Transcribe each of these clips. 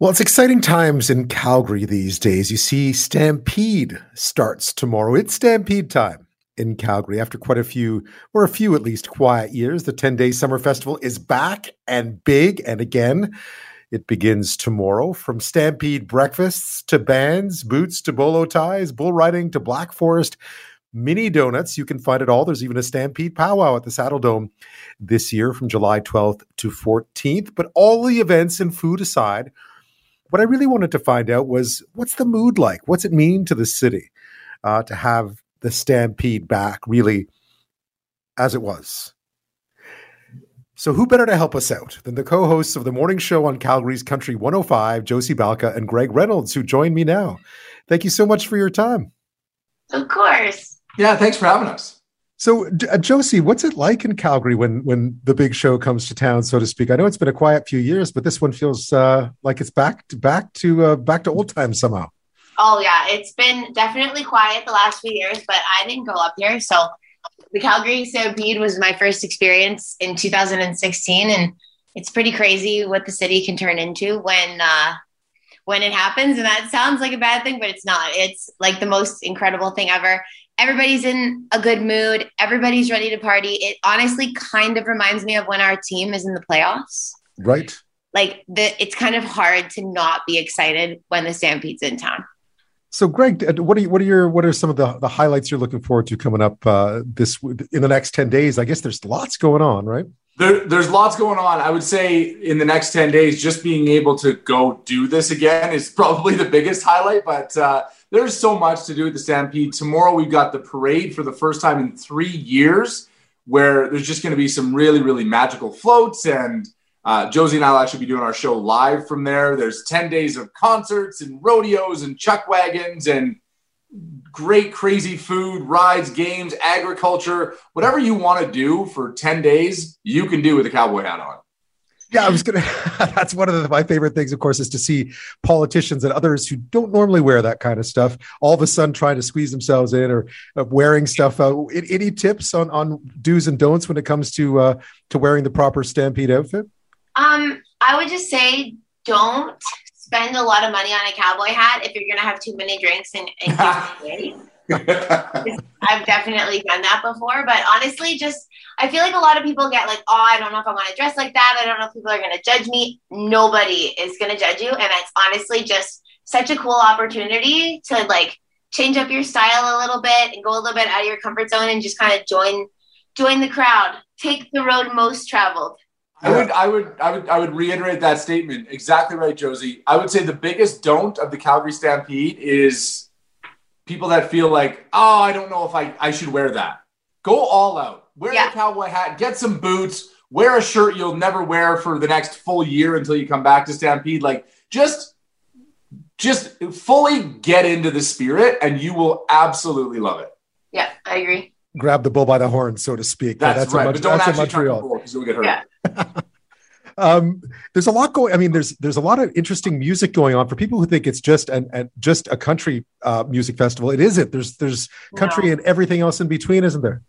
Well, it's exciting times in Calgary these days. You see, Stampede starts tomorrow. It's Stampede time in Calgary after quite a few, or a few at least, quiet years. The 10 day summer festival is back and big. And again, it begins tomorrow from Stampede breakfasts to bands, boots to bolo ties, bull riding to Black Forest mini donuts. You can find it all. There's even a Stampede powwow at the Saddledome this year from July 12th to 14th. But all the events and food aside, what I really wanted to find out was what's the mood like? What's it mean to the city uh, to have the Stampede back really as it was? So, who better to help us out than the co hosts of the morning show on Calgary's Country 105, Josie Balka and Gregg Reynolds, who join me now? Thank you so much for your time. Of course. Yeah, thanks for having us. So, uh, Josie, what's it like in Calgary when when the big show comes to town, so to speak? I know it's been a quiet few years, but this one feels uh, like it's back to back to uh, back to old times somehow. Oh yeah, it's been definitely quiet the last few years, but I didn't grow up here, so the Calgary Stampede was my first experience in 2016, and it's pretty crazy what the city can turn into when uh, when it happens. And that sounds like a bad thing, but it's not. It's like the most incredible thing ever everybody's in a good mood. Everybody's ready to party. It honestly kind of reminds me of when our team is in the playoffs. Right. Like the, it's kind of hard to not be excited when the Stampede's in town. So, Gregg, uh, what are you, what are your what are some of the, the highlights you're looking forward to coming up uh, this in the next ten days? I guess there's lots going on, right? There, there's lots going on. I would say in the next ten days, just being able to go do this again is probably the biggest highlight. But uh, there's so much to do at the Stampede. Tomorrow we've got the parade for the first time in three years, where there's just going to be some really, really magical floats. And uh, Josie and I will actually be doing our show live from there. There's 10 days of concerts and rodeos and chuck wagons and great, crazy food, rides, games, agriculture, whatever you want to do for 10 days, you can do with a cowboy hat on. Yeah, I was gonna. that's one of the, my favorite things, of course, is to see politicians and others who don't normally wear that kind of stuff all of a sudden trying to squeeze themselves in or uh, wearing stuff. Uh, any tips on on do's and don'ts when it comes to uh, to wearing the proper stampede outfit? Um, I would just say don't spend a lot of money on a cowboy hat if you're gonna have too many drinks and, and I've definitely done that before, but honestly, just I feel like a lot of people get like, oh, I don't know if I want to dress like that. I don't know if people are going to judge me. Nobody is going to judge you, and it's honestly just such a cool opportunity to like change up your style a little bit and go a little bit out of your comfort zone and just kind of join join the crowd. Take the road most traveled. I would, I would, I would, I would reiterate that statement. Exactly right, Josie. I would say the biggest don't of the Calgary Stampede is people that feel like, oh, I don't know if I, I should wear that. Go all out. Wear yeah. the cowboy hat, get some boots, wear a shirt you'll never wear for the next full year until you come back to Stampede. Like just just fully get into the spirit and you will absolutely love it. Yeah, I agree. Grab the bull by the horn, so to speak. That's, that's right. A, but don't that's actually a Montreal. because you'll get hurt. Yeah. um, there's a lot going. I mean, there's there's a lot of interesting music going on for people who think it's just an, an just a country uh, music festival. It isn't. There's there's country no. and everything else in between, isn't there?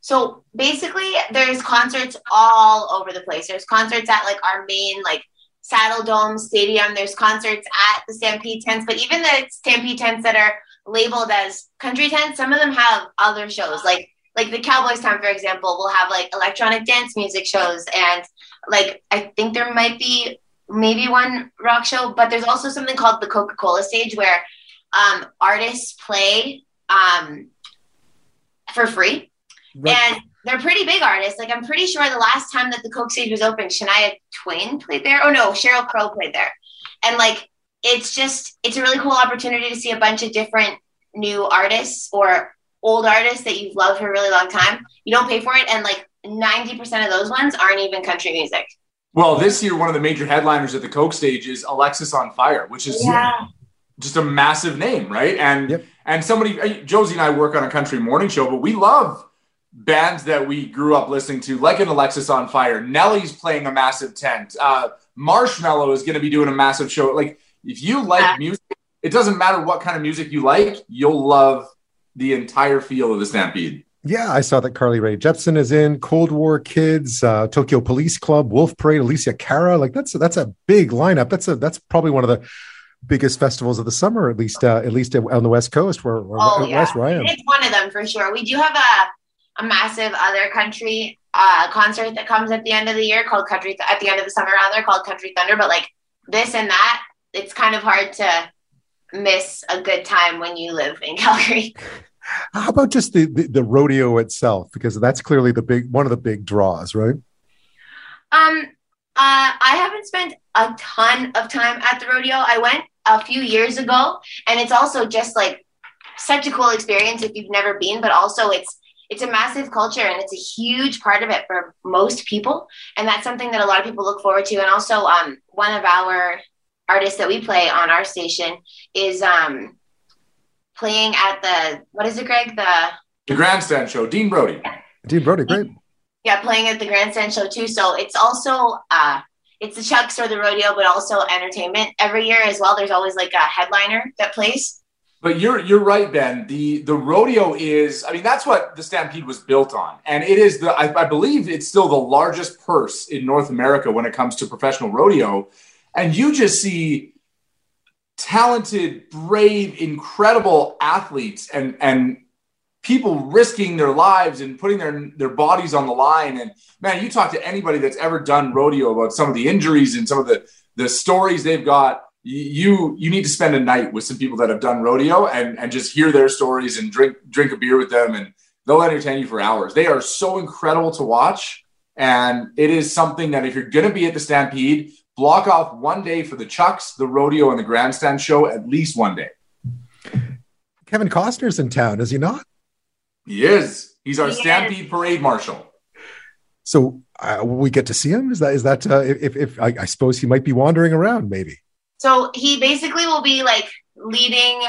So basically, there's concerts all over the place. There's concerts at like our main like Saddledome Stadium. There's concerts at the Stampede tents, but even the Stampede tents that are labeled as country tents, some of them have other shows like like the Cowboys tent, for example, will have like electronic dance music shows and like I think there might be maybe one rock show, but there's also something called the Coca Cola stage where um, artists play um, for free, right. and they're pretty big artists. Like I'm pretty sure the last time that the Coke stage was open, Shania Twain played there. Oh no, Sheryl Crow played there, and like it's just it's a really cool opportunity to see a bunch of different new artists or old artists that you've loved for a really long time. You don't pay for it, and like 90% of those ones aren't even country music. Well, this year, one of the major headliners at the Coke stage is Alexisonfire, which is yeah. just a massive name, right? And yep. and somebody, Josie and I work on a country morning show, but we love bands that we grew up listening to, like an Alexisonfire. Nelly's playing a massive tent. Uh, Marshmello is going to be doing a massive show. Like, if you like yeah. music, it doesn't matter what kind of music you like, you'll love the entire feel of the Stampede. Yeah, I saw that Carly Rae Jepsen is in Cold War Kids, uh, Tokyo Police Club, Wolf Parade, Alessia Cara. Like that's that's a big lineup. That's a that's probably one of the biggest festivals of the summer, at least uh, at least on the west coast, where, where oh, yeah. west where I am. It's one of them for sure. We do have a a massive other country uh, concert that comes at the end of the year called Country at the end of the summer rather called Country Thunder. But like this and that, it's kind of hard to miss a good time when you live in Calgary. How about just the, the, the rodeo itself? Because that's clearly the big one of the big draws, right? Um, uh, I haven't spent a ton of time at the rodeo. I went a few years ago, and it's also just like such a cool experience if you've never been. But also, it's it's a massive culture, and it's a huge part of it for most people, and that's something that a lot of people look forward to. And also, um, one of our artists that we play on our station is um playing at the what is it, Gregg? The the grandstand show, Dean Brody. Dean Brody, great. Yeah, playing at the grandstand show too. So it's also uh it's the Chucks or the rodeo, but also entertainment every year as well. There's always like a headliner that plays. But you're you're right, Ben. The the rodeo is, I mean, that's what the Stampede was built on, and it is the I, I believe it's still the largest purse in North America when it comes to professional rodeo, and you just see talented, brave, incredible athletes and and people risking their lives and putting their their bodies on the line. And man, you talk to anybody that's ever done rodeo about some of the injuries and some of the the stories they've got. You you need to spend a night with some people that have done rodeo and and just hear their stories and drink drink a beer with them and they'll entertain you for hours. They are so incredible to watch. And it is something that if you're going to be at the Stampede, block off one day for the Chucks, the rodeo, and the grandstand show, at least one day. Kevin Costner's in town, is he not? He is. He's our he Stampede is. parade marshal. So uh, we get to see him. Is that is that uh, if if I, I suppose he might be wandering around maybe? So he basically will be like leading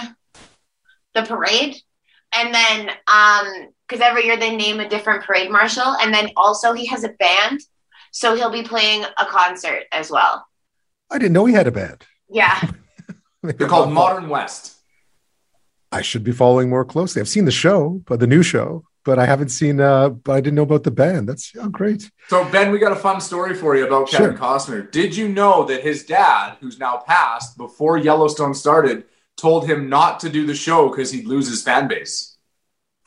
the parade, and then um because every year they name a different parade marshal, and then also he has a band so he'll be playing a concert as well. I didn't know he had a band. Yeah. They're called Modern West. I should be following more closely. I've seen the show, but the new show, but I haven't seen. Uh, but I didn't know about the band. That's oh, great. So Ben, we got a fun story for you about Kevin sure. Costner. Did you know that his dad, who's now passed, before Yellowstone started, told him not to do the show because he'd lose his fan base?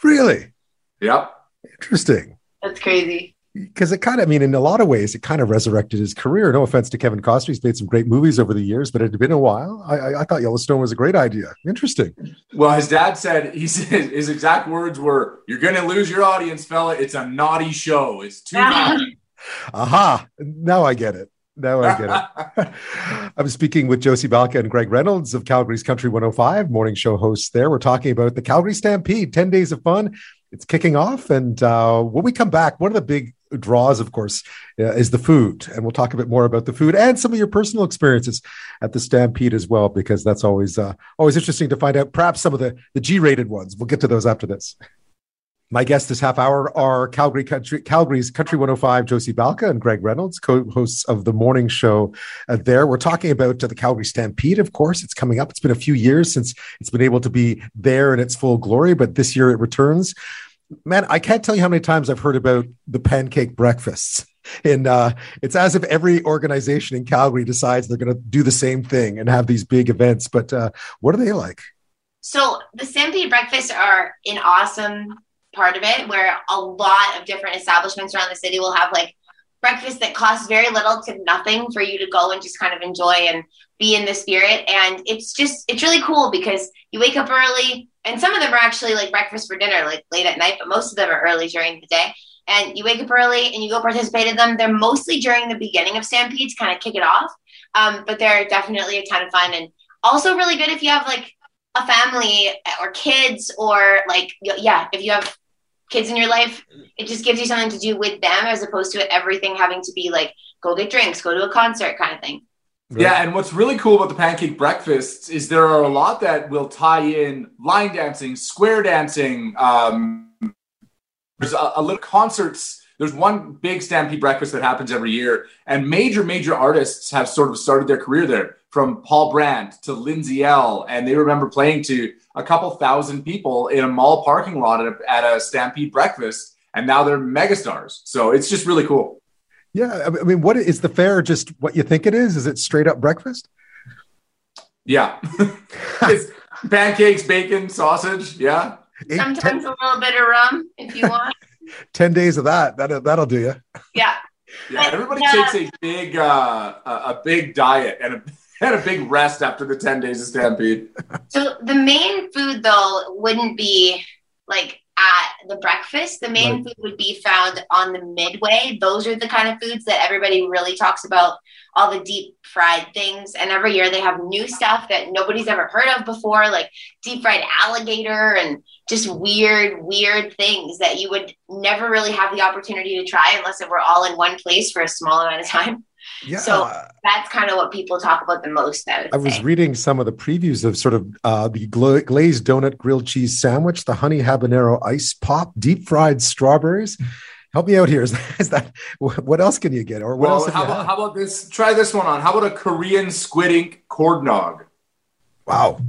Really? Yep. Interesting. That's crazy because it kind of, I mean, in a lot of ways, it kind of resurrected his career. No offense to Kevin Costner, he's made some great movies over the years, but it had been a while. I, I, I thought Yellowstone was a great idea. Interesting. Well, his dad said he said his exact words were, "You're going to lose your audience, fella. It's a naughty show. It's too naughty." Aha! Now I get it. Now I get it. I'm speaking with Josie Balka and Gregg Reynolds of Calgary's Country 105, morning show hosts there. We're talking about the Calgary Stampede, 10 days of fun. It's kicking off. And uh, when we come back, one of the big draws, of course, uh, is the food. And we'll talk a bit more about the food and some of your personal experiences at the Stampede as well, because that's always uh, always interesting to find out. Perhaps some of the, the G rated ones. We'll get to those after this. My guests this half hour are Calgary Country, Calgary's Country 105, Josie Balka and Gregg Reynolds, co-hosts of the morning show uh, there. We're talking about uh, the Calgary Stampede, of course. It's coming up. It's been a few years since it's been able to be there in its full glory, but this year it returns man, I can't tell you how many times I've heard about the pancake breakfasts. And uh, it's as if every organization in Calgary decides they're going to do the same thing and have these big events. But uh, what are they like? So the Stampede breakfasts are an awesome part of it, where a lot of different establishments around the city will have like breakfast that costs very little to nothing for you to go and just kind of enjoy and be in the spirit. And it's just it's really cool because you wake up early, and some of them are actually like breakfast for dinner, like late at night, but most of them are early during the day. And you wake up early and you go participate in them. They're mostly during the beginning of Stampede to kind of kick it off. Um, but they're definitely a ton of fun and also really good if you have like a family or kids or like yeah, if you have kids in your life, it just gives you something to do with them as opposed to everything having to be like go get drinks, go to a concert kind of thing. Right. Yeah, and what's really cool about the pancake breakfasts is there are a lot that will tie in line dancing, square dancing. Um, there's a, a little concerts. There's one big Stampede breakfast that happens every year, and major, major artists have sort of started their career there. From Paul Brandt to Lindsay Ell, and they remember playing to a couple thousand people in a mall parking lot at a, at a Stampede breakfast, and now they're megastars. So it's just really cool. Yeah, I mean, what is the fare? Just what you think it is? Is it straight up breakfast? Yeah, it's pancakes, bacon, sausage. Yeah, Eight, sometimes ten, a little bit of rum if you want. Ten days of that. That that'll do you. Yeah. Yeah, everybody takes a big uh, a, a big diet and a and a big rest after the 10 days of Stampede. So the main food though wouldn't be like at the breakfast. The main right. food would be found on the midway. Those are the kind of foods that everybody really talks about, all the deep fried things. And every year they have new stuff that nobody's ever heard of before, like deep fried alligator and just weird, weird things that you would never really have the opportunity to try unless it were all in one place for a small amount of time. Yeah. So that's kind of what people talk about the most. I, I was reading some of the previews of sort of uh, the gla- glazed donut grilled cheese sandwich, the honey habanero ice pop, deep fried strawberries. Help me out here. Is that, is that what else can you get? Or what well, else? How about, how about, this? Try this one on. How about a Korean squid ink corn dog? Wow.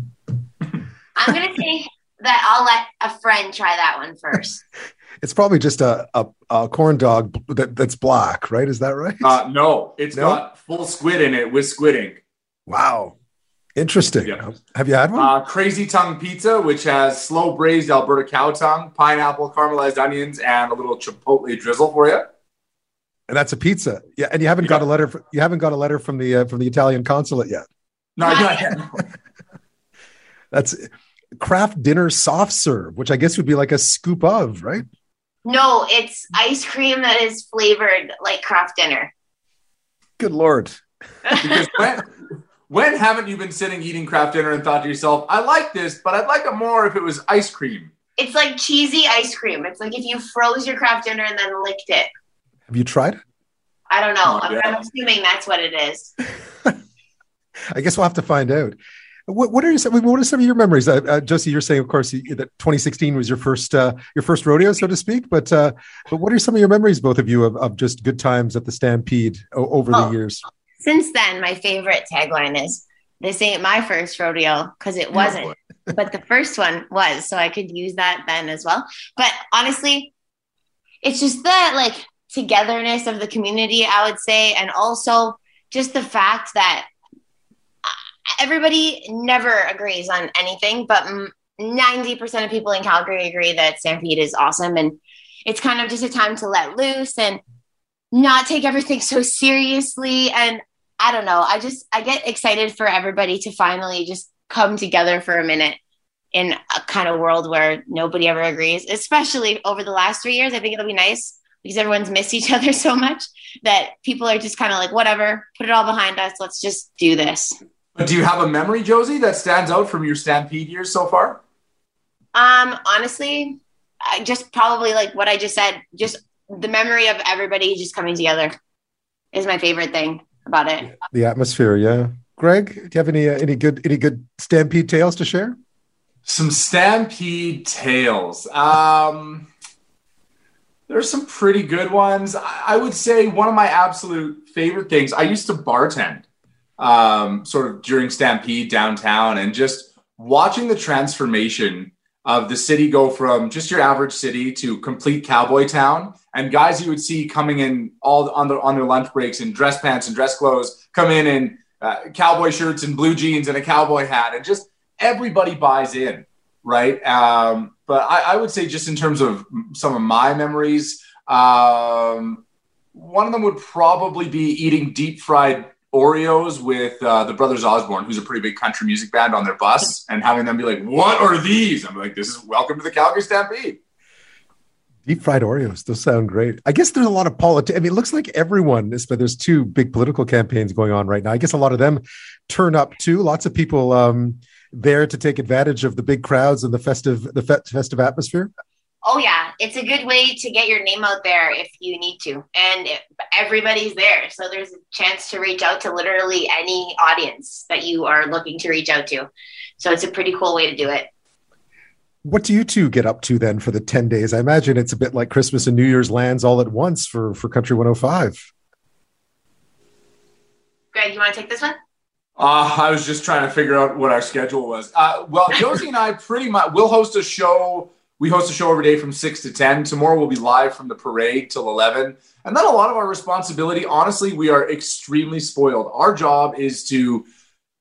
I'm gonna say that I'll let a friend try that one first. it's probably just a, a, a, corn dog that, that's black, right? Is that right? Uh, no, it's no? got full squid in it with squid ink. Wow. Interesting. Yeah. Have you had one? Uh, crazy tongue pizza, which has slow braised Alberta cow tongue, pineapple, caramelized onions, and a little chipotle drizzle for you. And that's a pizza. Yeah, and you haven't yeah. got a letter. For, you haven't got a letter from the uh, from the Italian consulate yet. No, not yet. that's Kraft dinner soft serve, which I guess would be like a scoop of, right? No, it's ice cream that is flavored like Kraft dinner. Good lord. because when, when haven't you been sitting eating Kraft dinner and thought to yourself, I like this, but I'd like it more if it was ice cream? It's like cheesy ice cream. It's like if you froze your Kraft dinner and then licked it. Have you tried it? I don't know. I'm, I'm assuming that's what it is. I guess we'll have to find out. What, what are some, what are some of your memories, uh, uh, Josie? You're saying, of course, that 2016 was your first uh, your first rodeo, so to speak. But uh, but what are some of your memories, both of you, of, of just good times at the Stampede over oh, the years? Since then, my favorite tagline is "This ain't my first rodeo" because it wasn't, but the first one was, so I could use that then as well. But honestly, it's just the like togetherness of the community, I would say, and also just the fact that everybody never agrees on anything, but 90% of people in Calgary agree that Stampede is awesome. And it's kind of just a time to let loose and not take everything so seriously. And I don't know, I just, I get excited for everybody to finally just come together for a minute in a kind of world where nobody ever agrees, especially over the last three years. I think it'll be nice because everyone's missed each other so much that people are just kind of like, whatever, put it all behind us. Let's just do this. But do you have a memory, Josie, that stands out from your Stampede years so far? Um, honestly, I just probably like what I just said. Just the memory of everybody just coming together is my favorite thing about it. The atmosphere, yeah. Gregg, do you have any uh, any good any good Stampede tales to share? Some Stampede tales. Um, there's some pretty good ones. I would say one of my absolute favorite things. I used to bartend um, sort of during Stampede downtown and just watching the transformation of the city go from just your average city to complete cowboy town and guys you would see coming in all on their on their lunch breaks in dress pants and dress clothes come in in uh, cowboy shirts and blue jeans and a cowboy hat and just everybody buys in right? Um, but I, I, would say just in terms of some of my memories um, one of them would probably be eating deep fried Oreos with uh, the Brothers Osborne, who's a pretty big country music band, on their bus, and having them be like, "What are these?" I'm like, "This is Welcome to the Calgary Stampede." Deep fried Oreos, those sound great. I guess there's a lot of politics. I mean, it looks like everyone, but there's two big political campaigns going on right now. I guess a lot of them turn up too. Lots of people um, there to take advantage of the big crowds and the festive, the fe- festive atmosphere. Oh yeah, it's a good way to get your name out there if you need to, and everybody's there, so there's a chance to reach out to literally any audience that you are looking to reach out to. So it's a pretty cool way to do it. What do you two get up to then for the ten days? I imagine it's a bit like Christmas and New Year's lands all at once for for Country 105. Gregg, you want to take this one? Uh, I was just trying to figure out what our schedule was. Uh, well, Josie and I pretty much will host a show. We host a show every day from six to ten. Tomorrow we'll be live from the parade till eleven, and then a lot of our responsibility. Honestly, we are extremely spoiled. Our job is to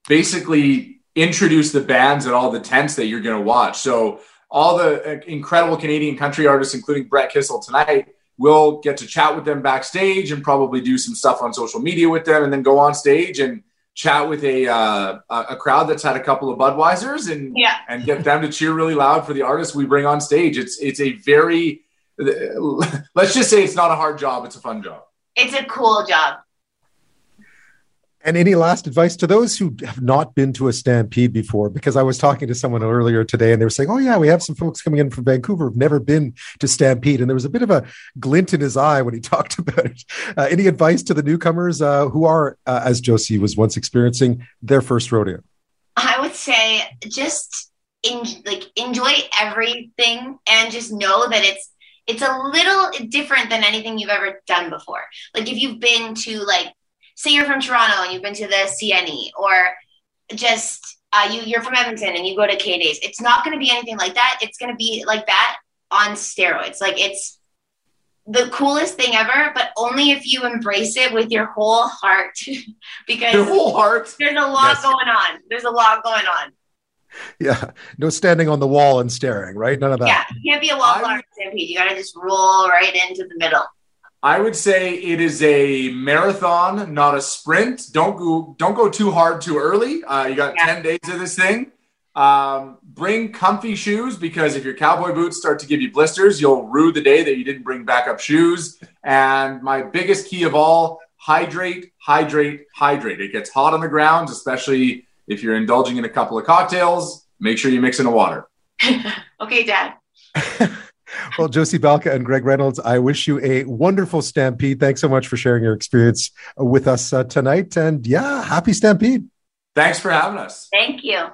basically introduce the bands at all the tents that you're going to watch. So all the uh, incredible Canadian country artists, including Brett Kissel tonight, we'll get to chat with them backstage and probably do some stuff on social media with them, and then go on stage and chat with a uh, a crowd that's had a couple of Budweisers and yeah. and get them to cheer really loud for the artists we bring on stage. It's it's a very let's just say it's not a hard job; it's a fun job. It's a cool job. And any last advice to those who have not been to a stampede before? Because I was talking to someone earlier today and they were saying, Oh, yeah, we have some folks coming in from Vancouver who've never been to Stampede. And there was a bit of a glint in his eye when he talked about it. Uh, any advice to the newcomers uh, who are, uh, as Josie was once experiencing, their first rodeo? I would say just in, like enjoy everything and just know that it's it's a little different than anything you've ever done before. Like if you've been to like say you're from Toronto and you've been to the CNE, or just uh, you you're from Edmonton and you go to K Days. It's not going to be anything like that. It's going to be like that on steroids. Like it's the coolest thing ever, but only if you embrace it with your whole heart. because your whole heart. There's a lot yes. going on. There's a lot going on. Yeah, no standing on the wall and staring, right? None of that. Yeah, you can't be a wallflower stampede. You got to just roll right into the middle. I would say it is a marathon, not a sprint. Don't go don't go too hard too early. Uh, you got yeah. ten days of this thing. Um, bring comfy shoes because if your cowboy boots start to give you blisters, you'll rue the day that you didn't bring backup shoes. And my biggest key of all: hydrate, hydrate, hydrate. It gets hot on the ground, especially if you're indulging in a couple of cocktails. Make sure you mix in the water. okay, Dad. Well, Josie Balka and Gregg Reynolds, I wish you a wonderful Stampede. Thanks so much for sharing your experience with us uh, tonight. And yeah, happy Stampede. Thanks for having us. Thank you.